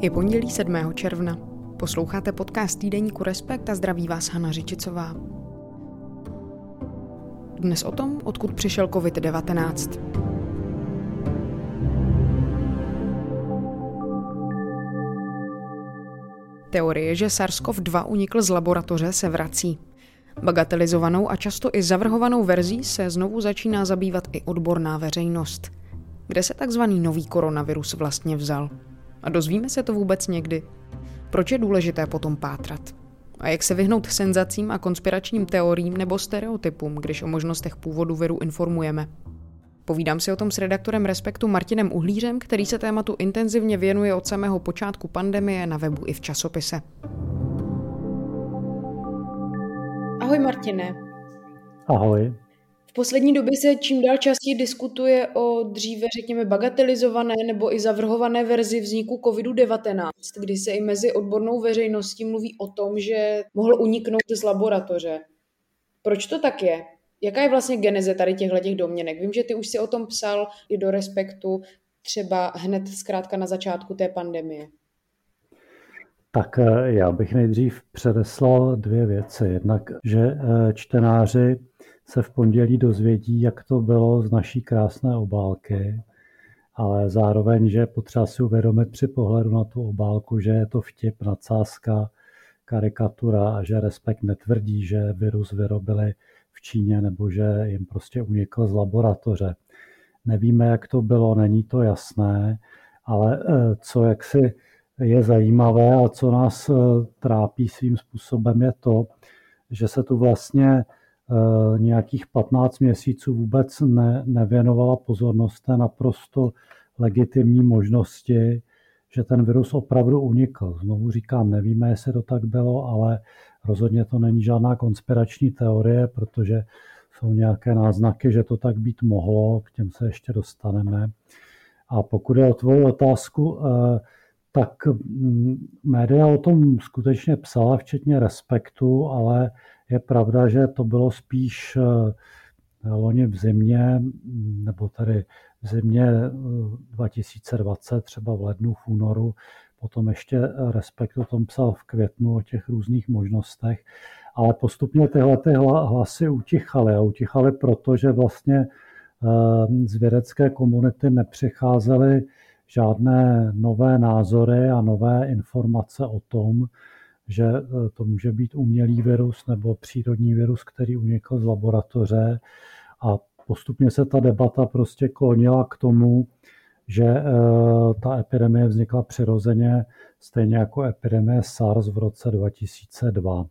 Je pondělí 7. června. Posloucháte podcast týdeníku Respekt a zdraví vás Hana Řičicová. Dnes o tom, odkud přišel COVID-19. Teorie, že SARS-CoV-2 unikl z laboratoře, se vrací. Bagatelizovanou a často i zavrhovanou verzí se znovu začíná zabývat i odborná veřejnost. Kde se takzvaný nový koronavirus vlastně vzal? A dozvíme se to vůbec někdy? Proč je důležité potom pátrat? A jak se vyhnout senzacím a konspiračním teoriím nebo stereotypům, když o možnostech původu viru informujeme? Povídám si o tom s redaktorem Respektu Martinem Uhlířem, který se tématu intenzivně věnuje od samého počátku pandemie na webu i v časopise. Ahoj Martine. Ahoj poslední době se čím dál častěji diskutuje o dříve, řekněme, bagatelizované nebo i zavrhované verzi vzniku COVID-19, kdy se i mezi odbornou veřejností mluví o tom, že mohl uniknout z laboratoře. Proč to tak je? Jaká je vlastně geneze tady těchto těch domněnek? Vím, že ty už si o tom psal i do Respektu, třeba hned zkrátka na začátku té pandemie. Tak eh, já bych nejdřív předeslal dvě věci. Jednak, že eh, čtenáři se v pondělí dozvědí, jak to bylo z naší krásné obálky, ale zároveň, že potřeba si uvědomit při pohledu na tu obálku, že je to vtip, nadsázka, karikatura a že Respekt netvrdí, že virus vyrobili v Číně nebo že jim prostě unikl z laboratoře. Nevíme, jak to bylo, není to jasné, ale eh, co jaksi je zajímavé a co nás eh, trápí svým způsobem je to, že se tu vlastně nějakých 15 měsíců vůbec ne, nevěnovala pozornost té naprosto legitimní možnosti, že ten virus opravdu unikl. Znovu říkám, nevíme, jestli to tak bylo, ale rozhodně to není žádná konspirační teorie, protože jsou nějaké náznaky, že to tak být mohlo, k těm se ještě dostaneme. A pokud je o tvoji otázku, eh, tak mm, média o tom skutečně psala, včetně Respektu, ale je pravda, že to bylo spíš eh, loni v zimě, nebo tady v zimě 2020, eh, třeba v lednu, v únoru, potom ještě Respekt o tom psal v květnu o těch různých možnostech, ale postupně tyhle ty hlasy utichaly a utichaly proto, že vlastně eh, z vědecké komunity nepřicházely žádné nové názory a nové informace o tom, že e, to může být umělý virus nebo přírodní virus, který unikl z laboratoře a postupně se ta debata prostě klonila k tomu, že e, ta epidemie vznikla přirozeně stejně jako epidemie SARS v roce 2002.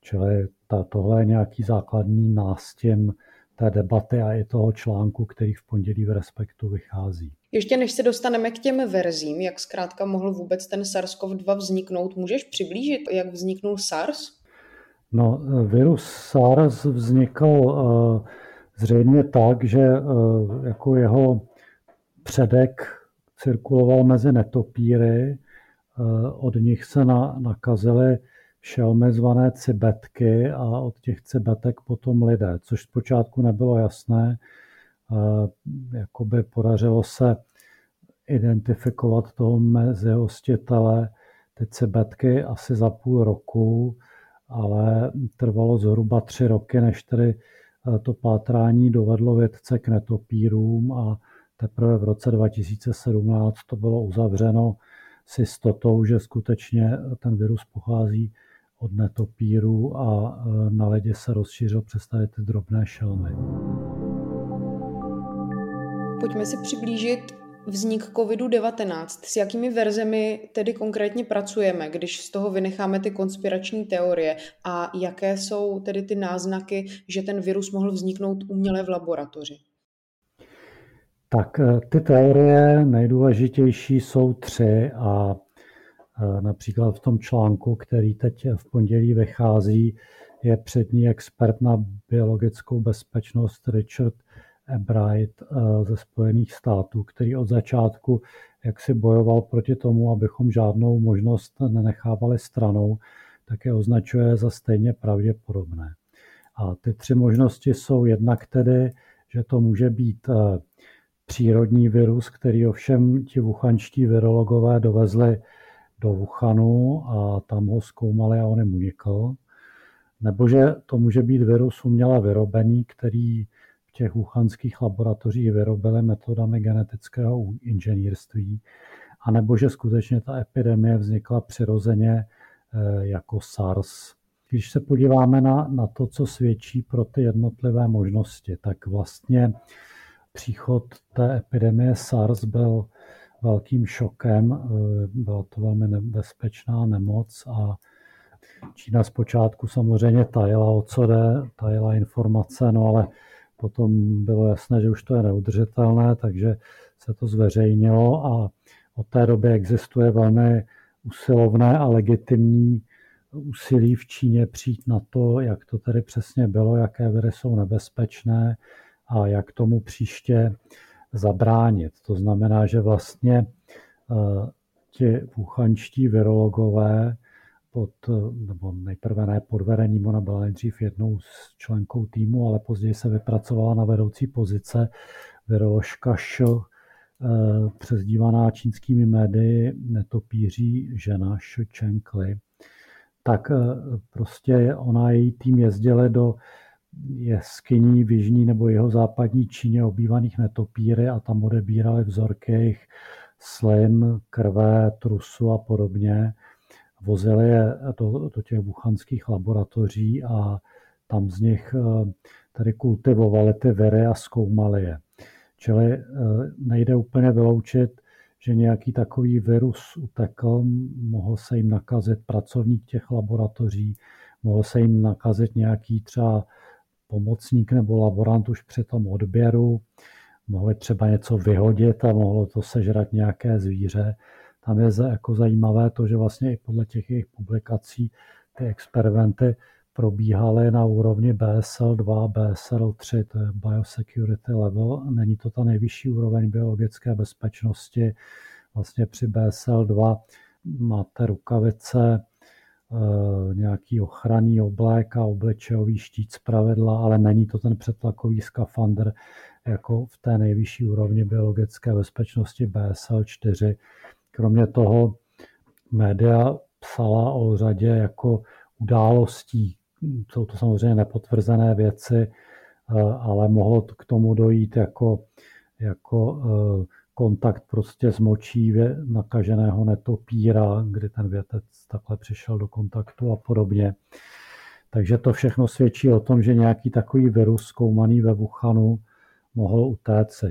Čili ta, tohle je nějaký základní nástěn té debaty a i toho článku, který v pondělí v Respektu vychází. Ještě než se dostaneme k těm verzím, jak zkrátka mohl vůbec ten SARS-CoV-2 vzniknout, můžeš přiblížit, jak vzniknul SARS? No, virus SARS vznikl uh, zřejmě tak, že uh, jako jeho předek cirkuloval mezi netopíry, uh, od nich se na, nakazily šelmy zvané cibetky a od těch cibetek potom lidé, což zpočátku nebylo jasné, jakoby podařilo se identifikovat toho mezihostitele, ty cibetky asi za půl roku, ale trvalo zhruba tři roky, než tedy eh, to pátrání dovedlo vědce k netopírům a teprve v roce 2017 to bylo uzavřeno s jistotou, že skutečně ten virus pochází od netopíru a eh, na ledě se rozšířil přes ty drobné šelmy. Pojďme si přiblížit vznik COVID-19. S jakými verzemi tedy konkrétně pracujeme, když z toho vynecháme ty konspirační teorie a jaké jsou tedy ty náznaky, že ten virus mohl vzniknout uměle v laboratoři? Tak eh, ty teorie nejdůležitější jsou tři a eh, například v tom článku, který teď v pondělí vychází, je přední expert na biologickou bezpečnost Richard Ebright eh, ze Spojených států, který od začátku jak si bojoval proti tomu, abychom žádnou možnost nenechávali stranou, tak je označuje za stejně pravděpodobné. A ty tři možnosti jsou jednak tedy, že to může být eh, přírodní virus, který ovšem ti vuchanští virologové dovezli do Wuhanu a tam ho zkoumali a on jim unikl. Nebo že to může být virus uměle vyrobený, který těch wuhanských laboratořích vyrobili metodami genetického inženýrství, a nebo že skutečně ta epidemie vznikla přirozeně eh, jako SARS. Když se podíváme na, na to, co svědčí pro ty jednotlivé možnosti, tak vlastně příchod té epidemie SARS byl velkým šokem. Eh, byla to velmi nebezpečná nemoc a Čína zpočátku samozřejmě tajila, o co jde, tajila informace, no ale potom bylo jasné, že už to je neudržitelné, takže se to zveřejnilo a od té doby existuje velmi usilovné a legitimní úsilí v Číně přijít na to, jak to tedy přesně bylo, jaké viry jsou nebezpečné a jak tomu příště zabránit. To znamená, že vlastně eh, ti wuchanští virologové pod, nebo nejprve ne pod vedením, ona byla nejdřív jednou s členkou týmu, ale později se vypracovala na vedoucí pozice viroložka Š, eh, přezdívaná čínskými médii netopíří žena Š Li. Tak eh, prostě ona její tým jezdili do jeskyní v jižní nebo jeho západní Číně obývaných netopíry a tam odebírali vzorky jejich slin, krve, trusu a podobně. Vozili je do, do těch buchanských laboratoří a tam z nich eh, tady kultivovali ty viry a zkoumali je. Čili eh, nejde úplně vyloučit, že nějaký takový virus utekl, mohl se jim nakazit pracovník těch laboratoří, mohl se jim nakazit nějaký třeba pomocník nebo laborant už při tom odběru, mohli třeba něco vyhodit a mohlo to sežrat nějaké zvíře. Tam je jako zajímavé to, že vlastně i podle těch jejich publikací ty experimenty probíhaly na úrovni BSL-2, BSL-3, to je Biosecurity Level. Není to ta nejvyšší úroveň biologické bezpečnosti. Vlastně při BSL-2 máte rukavice, Eh, nějaký ochranný oblek a obličejový štít pravidla, ale není to ten přetlakový skafandr jako v té nejvyšší úrovni biologické bezpečnosti BSL-4. Kromě toho média psala o řadě jako událostí. Jsou to samozřejmě nepotvrzené věci, eh, ale mohlo k tomu dojít jako, jako eh, kontakt prostě s močí nakaženého netopíra, kdy ten větec takhle přišel do kontaktu a podobně. Takže to všechno svědčí o tom, že nějaký takový virus zkoumaný ve Wuhanu mohl utéct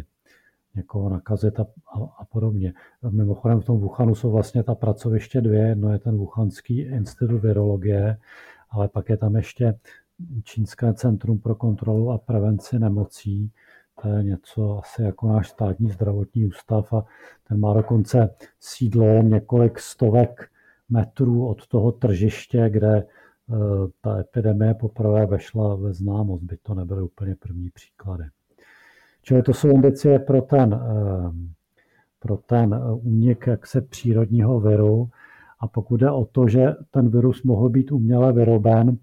někoho nakazit a, a, a podobně. Mimochodem v tom Wuhanu jsou vlastně ta pracoviště dvě. Jedno je ten Wuhanský institut virologie, ale pak je tam ještě Čínské centrum pro kontrolu a prevenci nemocí, to je něco asi jako náš státní zdravotní ústav a ten má dokonce sídlo několik stovek metrů od toho tržiště, kde eh, ta epidemie poprvé vešla ve známost, by to nebyly úplně první příklady. Čili to jsou indicie pro ten, eh, pro ten eh, únik jaksi přírodního viru. A pokud jde o to, že ten virus mohl být uměle vyroben,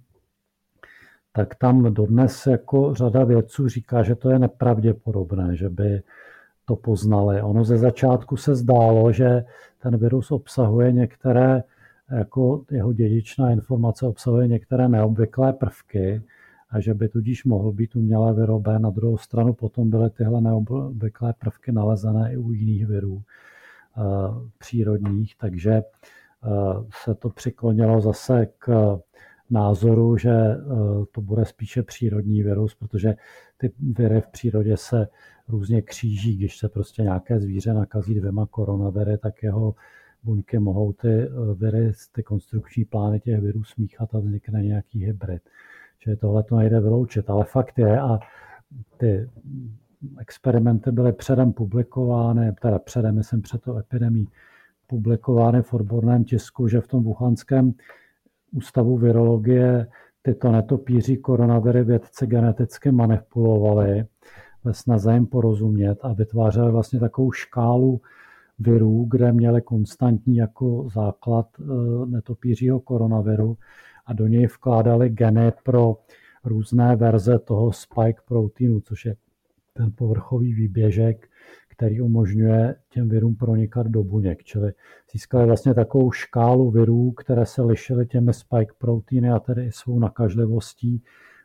tak tam dodnes jako řada vědců říká, že to je nepravděpodobné, že by to poznali. Ono ze začátku se zdálo, že ten virus obsahuje některé, jako jeho dědičná informace obsahuje některé neobvyklé prvky a že by tudíž mohl být uměle vyroben. Na druhou stranu potom byly tyhle neobvyklé prvky nalezené i u jiných virů eh, přírodních, takže eh, se to přiklonilo zase k názoru, že eh, to bude spíše přírodní virus, protože ty viry v přírodě se různě kříží. Když se prostě nějaké zvíře nakazí dvěma koronaviry, tak jeho buňky mohou ty viry, ty konstrukční plány těch virů smíchat a vznikne nějaký hybrid. Čili tohle to nejde vyloučit. Ale fakt je, a ty experimenty byly předem publikovány, teda předem, myslím před to epidemí, publikovány v odborném tisku, že v tom wuhanském Ústavu virologie tyto netopíří koronaviry vědci geneticky manipulovali ve snaze jim porozumět a vytvářeli vlastně takovou škálu virů, kde měli konstantní jako základ eh, netopířího koronaviru a do něj vkládali geny pro různé verze toho spike proteinu, což je ten povrchový výběžek, který umožňuje těm virům pronikat do buněk. Čili získali vlastně takovou škálu virů, které se lišily těmi spike proteiny a tedy i svou nakažlivostí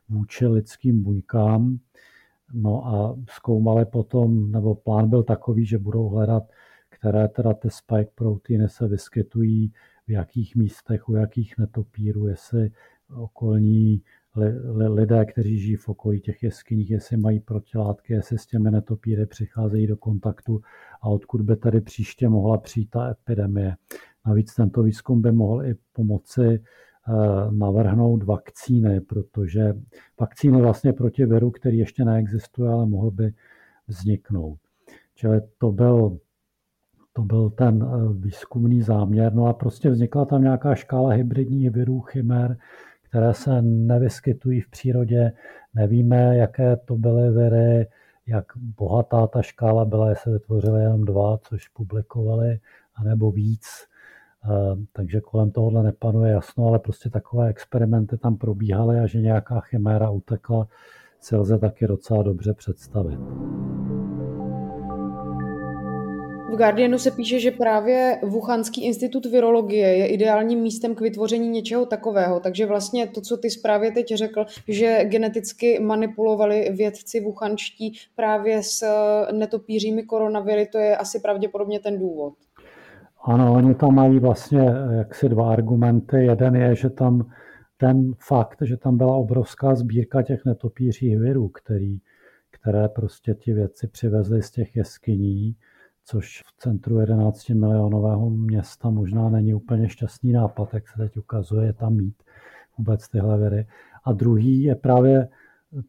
vůči lidským buňkám. No a zkoumali potom, nebo plán byl takový, že budou hledat, které teda ty spike proteiny se vyskytují v jakých místech, u jakých netopírů, jestli okolní lidé, kteří žijí v okolí těch jeskyních, jestli mají protilátky, jestli s těmi netopíry přicházejí do kontaktu a odkud by tady příště mohla přijít ta epidemie. Navíc tento výzkum by mohl i pomoci eh, navrhnout vakcíny, protože vakcíny vlastně proti viru, který ještě neexistuje, ale mohl by vzniknout. Čili to byl, to byl ten eh, výzkumný záměr. No a prostě vznikla tam nějaká škála hybridních virů, chimer, které se nevyskytují v přírodě. Nevíme, jaké to byly viry, jak bohatá ta škála byla, jestli vytvořili jenom dva, což publikovali, anebo víc. Eh, takže kolem tohohle nepanuje jasno, ale prostě takové experimenty tam probíhaly a že nějaká chiméra utekla, si lze taky docela dobře představit. V Guardianu se píše, že právě Wuhanský institut virologie je ideálním místem k vytvoření něčeho takového. Takže vlastně to, co ty zprávě teď řekl, že geneticky manipulovali vědci wuhanští právě s netopířími koronaviry, to je asi pravděpodobně ten důvod. Ano, oni tam mají vlastně jaksi dva argumenty. Jeden je, že tam ten fakt, že tam byla obrovská sbírka těch netopířích virů, který, které prostě ti vědci přivezli z těch jeskyní, což v centru 11 milionového města možná není úplně šťastný nápad, jak se teď ukazuje, tam mít vůbec tyhle viry. A druhý je právě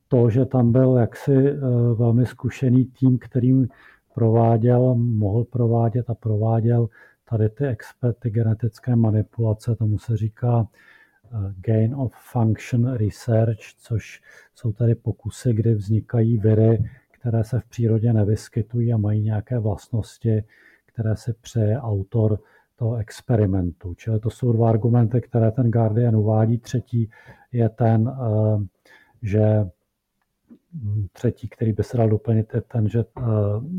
to, že tam byl jaksi eh, velmi zkušený tým, kterým prováděl, mohl provádět a prováděl tady ty experty genetické manipulace, tomu se říká eh, gain of function research, což jsou tady pokusy, kdy vznikají viry, které se v přírodě nevyskytují a mají nějaké vlastnosti, které si přeje autor toho experimentu. Čili to jsou dva argumenty, které ten Guardian uvádí. Třetí je ten, eh, že třetí, který by se dal doplnit, je ten, že, eh,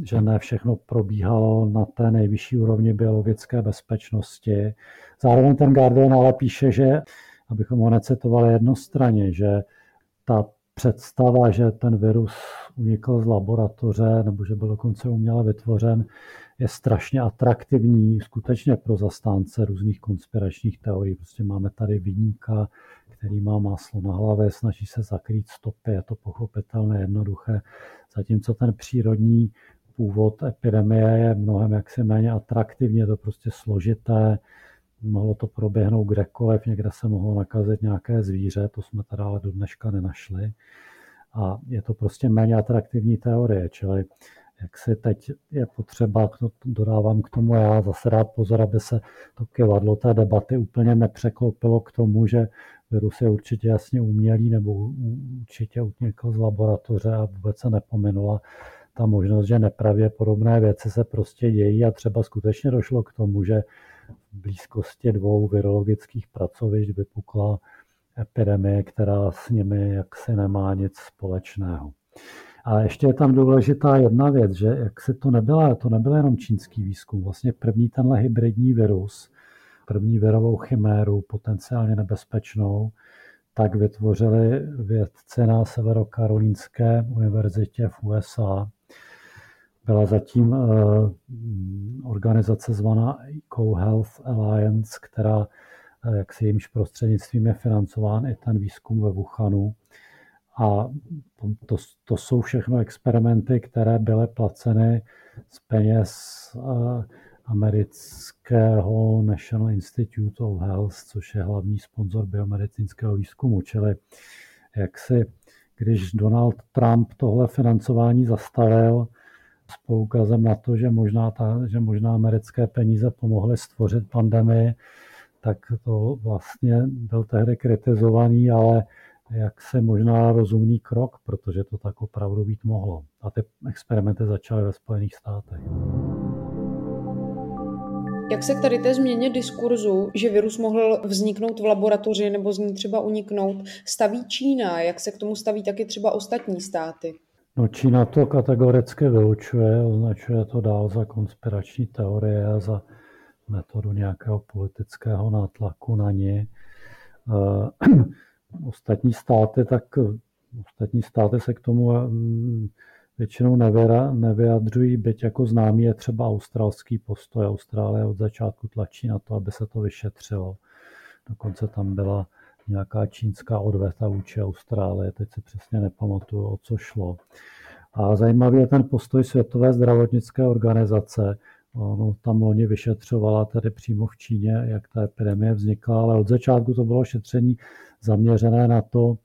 že ne všechno probíhalo na té nejvyšší úrovni biologické bezpečnosti. Zároveň ten Guardian ale píše, že, abychom ho necitovali jednostranně, že ta představa, že ten virus unikl z laboratoře nebo že byl dokonce uměle vytvořen, je strašně atraktivní skutečně pro zastánce různých konspiračních teorií. Prostě máme tady vyníka, který má máslo na hlavě, snaží se zakrýt stopy, je to pochopitelné, jednoduché, zatímco ten přírodní původ epidemie je mnohem jaksi méně atraktivní, je to prostě složité, mohlo to proběhnout kdekoliv, někde se mohlo nakazit nějaké zvíře, to jsme teda ale do dneška nenašli. A je to prostě méně atraktivní teorie, čili jak si teď je potřeba, to dodávám k tomu já, zase rád pozor, aby se to kivadlo té debaty úplně nepřeklopilo k tomu, že virus je určitě jasně umělý nebo určitě unikl z laboratoře a vůbec se nepominula ta možnost, že nepravděpodobné věci se prostě dějí a třeba skutečně došlo k tomu, že v blízkosti dvou virologických pracovišť vypukla epidemie, která s nimi jaksi nemá nic společného. A ještě je tam důležitá jedna věc, že jak se to nebyla, to nebyl jenom čínský výzkum. Vlastně první tenhle hybridní virus, první virovou chiméru, potenciálně nebezpečnou, tak vytvořili vědci na Severokarolínské univerzitě v USA byla zatím eh, organizace zvaná Eco Health Alliance, která eh, jak si jimž prostřednictvím je financován i ten výzkum ve Wuhanu. A to, to jsou všechno experimenty, které byly placeny z peněz eh, amerického National Institute of Health, což je hlavní sponzor biomedicínského výzkumu. Čili jak si, když Donald Trump tohle financování zastavil, s poukazem na to, že možná, ta, že možná americké peníze pomohly stvořit pandemii, tak to vlastně byl tehdy kritizovaný, ale jak se možná rozumný krok, protože to tak opravdu být mohlo. A ty experimenty začaly ve Spojených státech. Jak se k tady té změně diskurzu, že virus mohl vzniknout v laboratoři nebo z ní třeba uniknout, staví Čína? Jak se k tomu staví taky třeba ostatní státy? No Čína to kategoricky vylučuje, označuje to dál za konspirační teorie a za metodu nějakého politického nátlaku na ní. Uh, ostatní státy, tak ostatní státy se k tomu mm, většinou nevyjadřují, byť jako známý je třeba australský postoj. Austrálie od začátku tlačí na to, aby se to vyšetřilo. Dokonce tam byla nějaká čínská odveta vůči Austrálii, teď si přesně nepamatuju, o co šlo. A zajímavý je ten postoj Světové zdravotnické organizace. Ono tam loni vyšetřovala tedy přímo v Číně, jak ta epidemie vznikla, ale od začátku to bylo šetření zaměřené na to,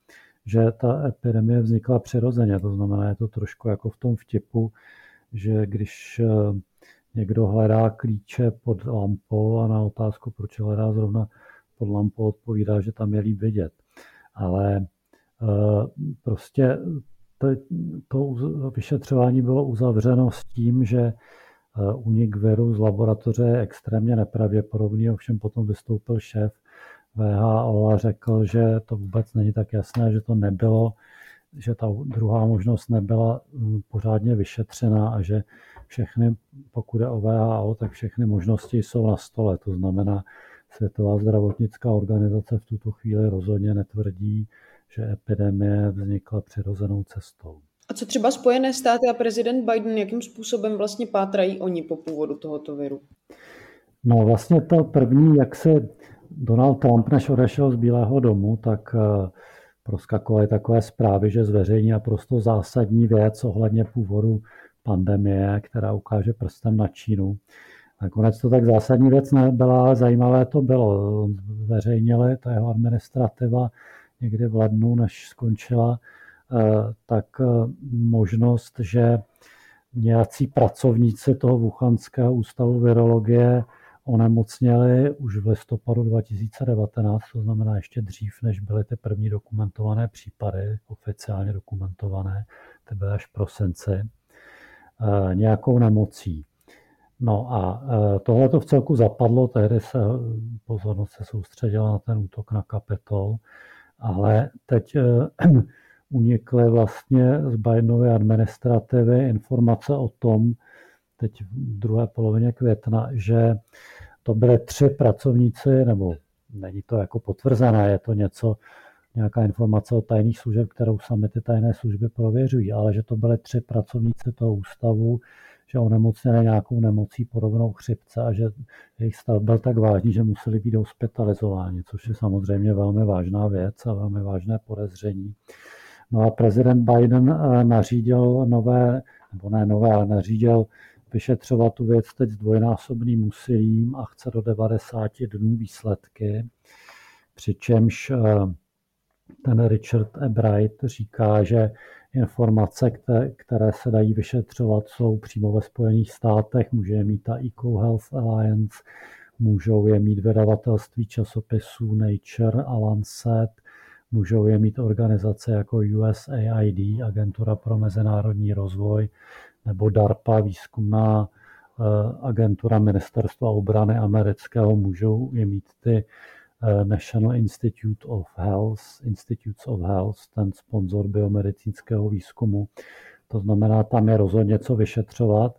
že ta epidemie vznikla přirozeně. To znamená, je to trošku jako v tom vtipu, že když eh, někdo hledá klíče pod lampou a na otázku, proč hledá zrovna pod lampou, odpovídá, že tam je líp vidět. Ale eh, prostě to, to vyšetřování bylo uzavřeno s tím, že unik eh, viru z laboratoře je extrémně nepravděpodobný, ovšem potom vystoupil šéf VHO a řekl, že to vůbec není tak jasné, že to nebylo, že ta druhá možnost nebyla hm, pořádně vyšetřena a že všechny, pokud je o VHO, tak všechny možnosti jsou na stole. To znamená, Světová zdravotnická organizace v tuto chvíli rozhodně netvrdí, že epidemie vznikla přirozenou cestou. A co třeba Spojené státy a prezident Biden, jakým způsobem vlastně pátrají oni po původu tohoto viru? No vlastně to první, jak se Donald Trump, než odešel z Bílého domu, tak eh, proskakovaly takové zprávy, že zveřejní naprosto zásadní věc ohledně původu pandemie, která ukáže prstem na Čínu. Nakonec to tak zásadní věc nebyla, ale zajímavé to bylo. Zveřejnili ta jeho administrativa někdy v lednu, než skončila, eh, tak eh, možnost, že nějací pracovníci toho Wuhanského ústavu virologie onemocněli už v listopadu 2019, to znamená ještě dřív, než byly ty první dokumentované případy, oficiálně dokumentované, ty byly až v prosinci, eh, nějakou nemocí. No a tohle to v celku zapadlo, tehdy se pozornost se soustředila na ten útok na Kapitol ale teď eh, unikly vlastně z Bidenovy administrativy informace o tom, teď v druhé polovině května, že to byly tři pracovníci, nebo není to jako potvrzené, je to něco, nějaká informace o tajných služeb, kterou sami ty tajné služby prověřují, ale že to byly tři pracovníci toho ústavu, že onemocněli nějakou nemocí podobnou chřipce a že jejich stav byl tak vážný, že museli být hospitalizováni, což je samozřejmě velmi vážná věc a velmi vážné podezření. No a prezident Biden eh, nařídil nové, nebo ne nové, ale nařídil vyšetřovat tu věc teď s dvojnásobným úsilím a chce do 90 dnů výsledky, přičemž eh, ten Richard Ebright říká, že informace, které, se dají vyšetřovat, jsou přímo ve Spojených státech. Může je mít ta EcoHealth Alliance, můžou je mít vydavatelství časopisů Nature a Lancet, můžou je mít organizace jako USAID, Agentura pro mezinárodní rozvoj, nebo DARPA, výzkumná eh, agentura Ministerstva obrany amerického, můžou je mít ty National Institute of Health, Institutes of Health, ten sponzor biomedicínského výzkumu. To znamená, tam je rozhodně co vyšetřovat.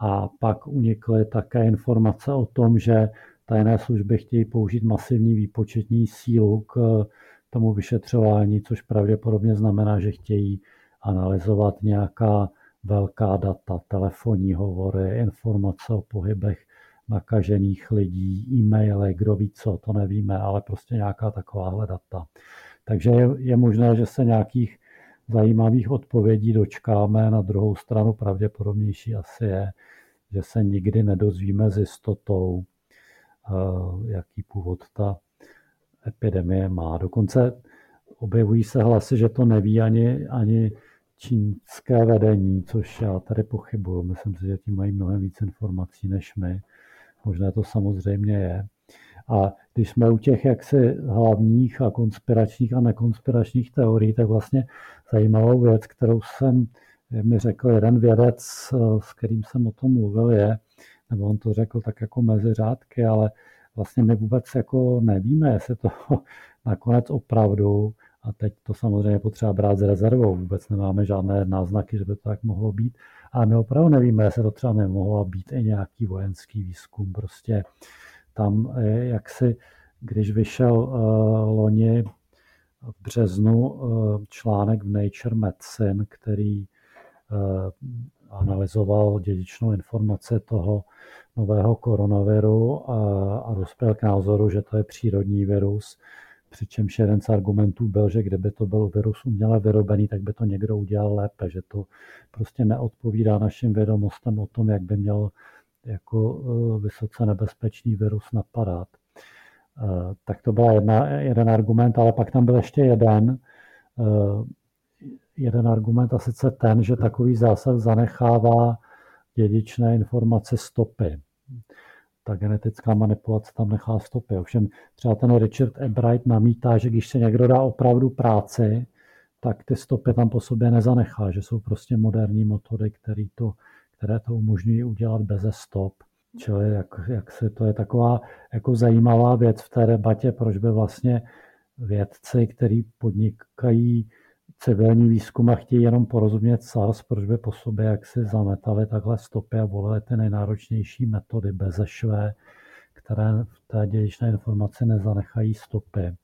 A pak unikly také informace o tom, že tajné služby chtějí použít masivní výpočetní sílu k tomu vyšetřování, což pravděpodobně znamená, že chtějí analyzovat nějaká velká data, telefonní hovory, informace o pohybech nakažených lidí, e-maily, kdo ví co, to nevíme, ale prostě nějaká takováhle data. Takže je, je možné, že se nějakých zajímavých odpovědí dočkáme. Na druhou stranu pravděpodobnější asi je, že se nikdy nedozvíme s jistotou, eh, jaký původ ta epidemie má. Dokonce objevují se hlasy, že to neví ani, ani čínské vedení, což já tady pochybuju. Myslím si, že tím mají mnohem víc informací než my. Možná to samozřejmě je. A když jsme u těch jaksi hlavních a konspiračních a nekonspiračních teorií, tak vlastně zajímavou věc, kterou jsem mi řekl jeden vědec, s kterým jsem o tom mluvil, je, nebo on to řekl tak jako mezi řádky, ale vlastně my vůbec jako nevíme, jestli to nakonec opravdu A teď to samozřejmě potřeba brát s rezervou. Vůbec nemáme žádné náznaky, že by to tak mohlo být. A my opravdu nevíme, jestli to třeba nemohlo být i nějaký vojenský výzkum. Prostě tam, jak si, když vyšel uh, loni v březnu uh, článek v Nature Medicine, který uh, analyzoval dědičnou informaci toho nového koronaviru a, a dospěl k názoru, že to je přírodní virus, přičemž jeden z argumentů byl, že kdyby to byl virus uměle vyrobený, tak by to někdo udělal lépe, že to prostě neodpovídá našim vědomostem o tom, jak by měl jako eh, vysoce nebezpečný virus napadat. Eh, tak to byl jeden argument, ale pak tam byl ještě jeden, eh, jeden argument a sice ten, že takový zásah zanechává dědičné informace stopy. Ta genetická manipulace tam nechá stopy. Ovšem třeba ten Richard Ebright namítá, že když se někdo dá opravdu práci, tak ty stopy tam po sobě nezanechá, že jsou prostě moderní metody, které to, které to umožňují udělat bez stop. Čili jak, jak se, to je taková jako zajímavá věc v té debatě, proč by vlastně vědci, kteří podnikají civilní výzkum a chtějí jenom porozumět SARS, proč by po sobě jak si zametali takhle stopy a volili ty nejnáročnější metody bez švé, které v té dědičné informaci nezanechají stopy.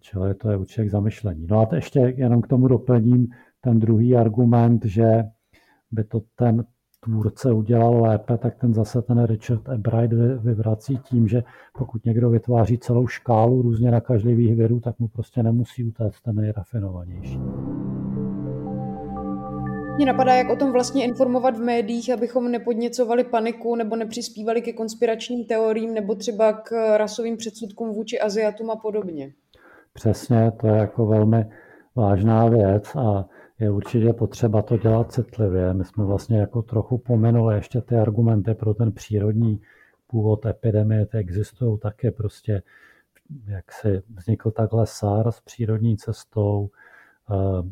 Čili to je určitě k zamyšlení. No a ještě jenom k tomu doplním ten druhý argument, že by to ten tvůrce udělal lépe, tak ten zase ten Richard Ebright vyvrací tím, že pokud někdo vytváří celou škálu různě nakažlivých virů, tak mu prostě nemusí utéct ten nejrafinovanější. Mě napadá, jak o tom vlastně informovat v médiích, abychom nepodněcovali paniku nebo nepřispívali ke konspiračním teoriím nebo třeba k rasovým předsudkům vůči Aziatům a podobně. Přesně, to je jako velmi vážná věc a je určitě potřeba to dělat citlivě. My jsme vlastně jako trochu pominuli ještě ty argumenty pro ten přírodní původ epidemie, ty existují také prostě, jak si vznikl takhle SARS přírodní cestou. Eh,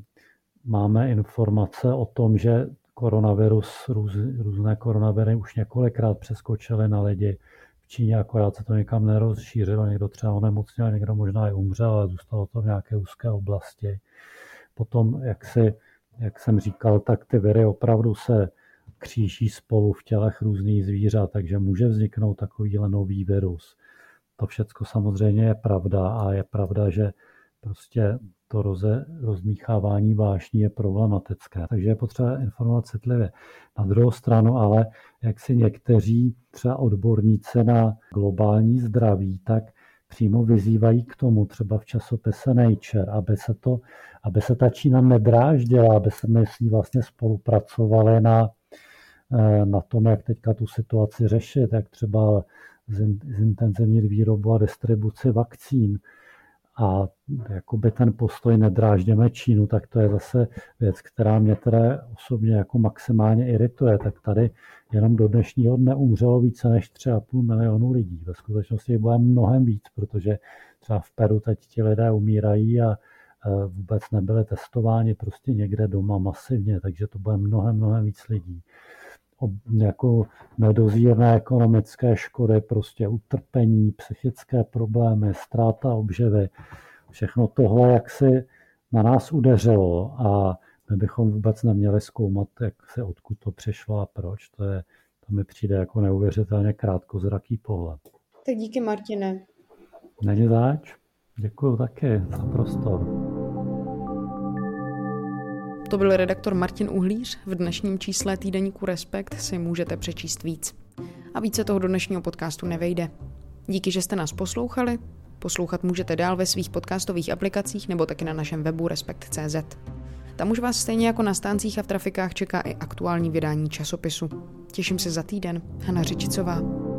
máme informace o tom, že koronavirus, růz, různé koronaviry už několikrát přeskočily na lidi. V Číně akorát se to někam nerozšířilo, někdo třeba onemocněl, někdo možná i umřel, ale zůstalo to v nějaké úzké oblasti. Potom, jak, si, jak jsem říkal, tak ty viry opravdu se kříží spolu v tělech různých zvířat, takže může vzniknout takovýhle nový virus. To všechno samozřejmě je pravda a je pravda, že prostě to roze, rozmíchávání vášní je problematické, takže je potřeba informovat citlivě. Na druhou stranu ale, jak si někteří třeba odborníci na globální zdraví, tak přímo vyzývají k tomu, třeba v časopise Nature, aby se, to, aby se ta Čína nedráždila, aby se myslí vlastně spolupracovali na, eh, na tom, jak teďka tu situaci řešit, jak třeba zintenzivnit výrobu a distribuci vakcín a jakoby ten postoj nedrážděme Čínu, tak to je zase věc, která mě teda osobně jako maximálně irituje. Tak tady jenom do dnešního dne umřelo více než 3,5 milionu lidí. Ve skutečnosti bude mnohem víc, protože třeba v Peru teď ti lidé umírají a vůbec nebyli testováni prostě někde doma masivně, takže to bude mnohem, mnohem víc lidí jako nedozírné ekonomické škody, prostě utrpení, psychické problémy, ztráta obživy. Všechno tohle, jak si na nás udeřilo a my bychom vůbec neměli zkoumat, jak se odkud to přišlo a proč. To, je, to mi přijde jako neuvěřitelně krátkozraký pohled. Tak díky, Martine. Není zač. Děkuji taky za prostor. To byl redaktor Martin Uhlíř. V dnešním čísle týdeníku Respekt si můžete přečíst víc. A více toho do dnešního podcastu nevejde. Díky, že jste nás poslouchali. Poslouchat můžete dál ve svých podcastových aplikacích nebo taky na našem webu respekt.cz. Tam už vás stejně jako na stáncích a v trafikách čeká i aktuální vydání časopisu. Těším se za týden. Hana Řičicová.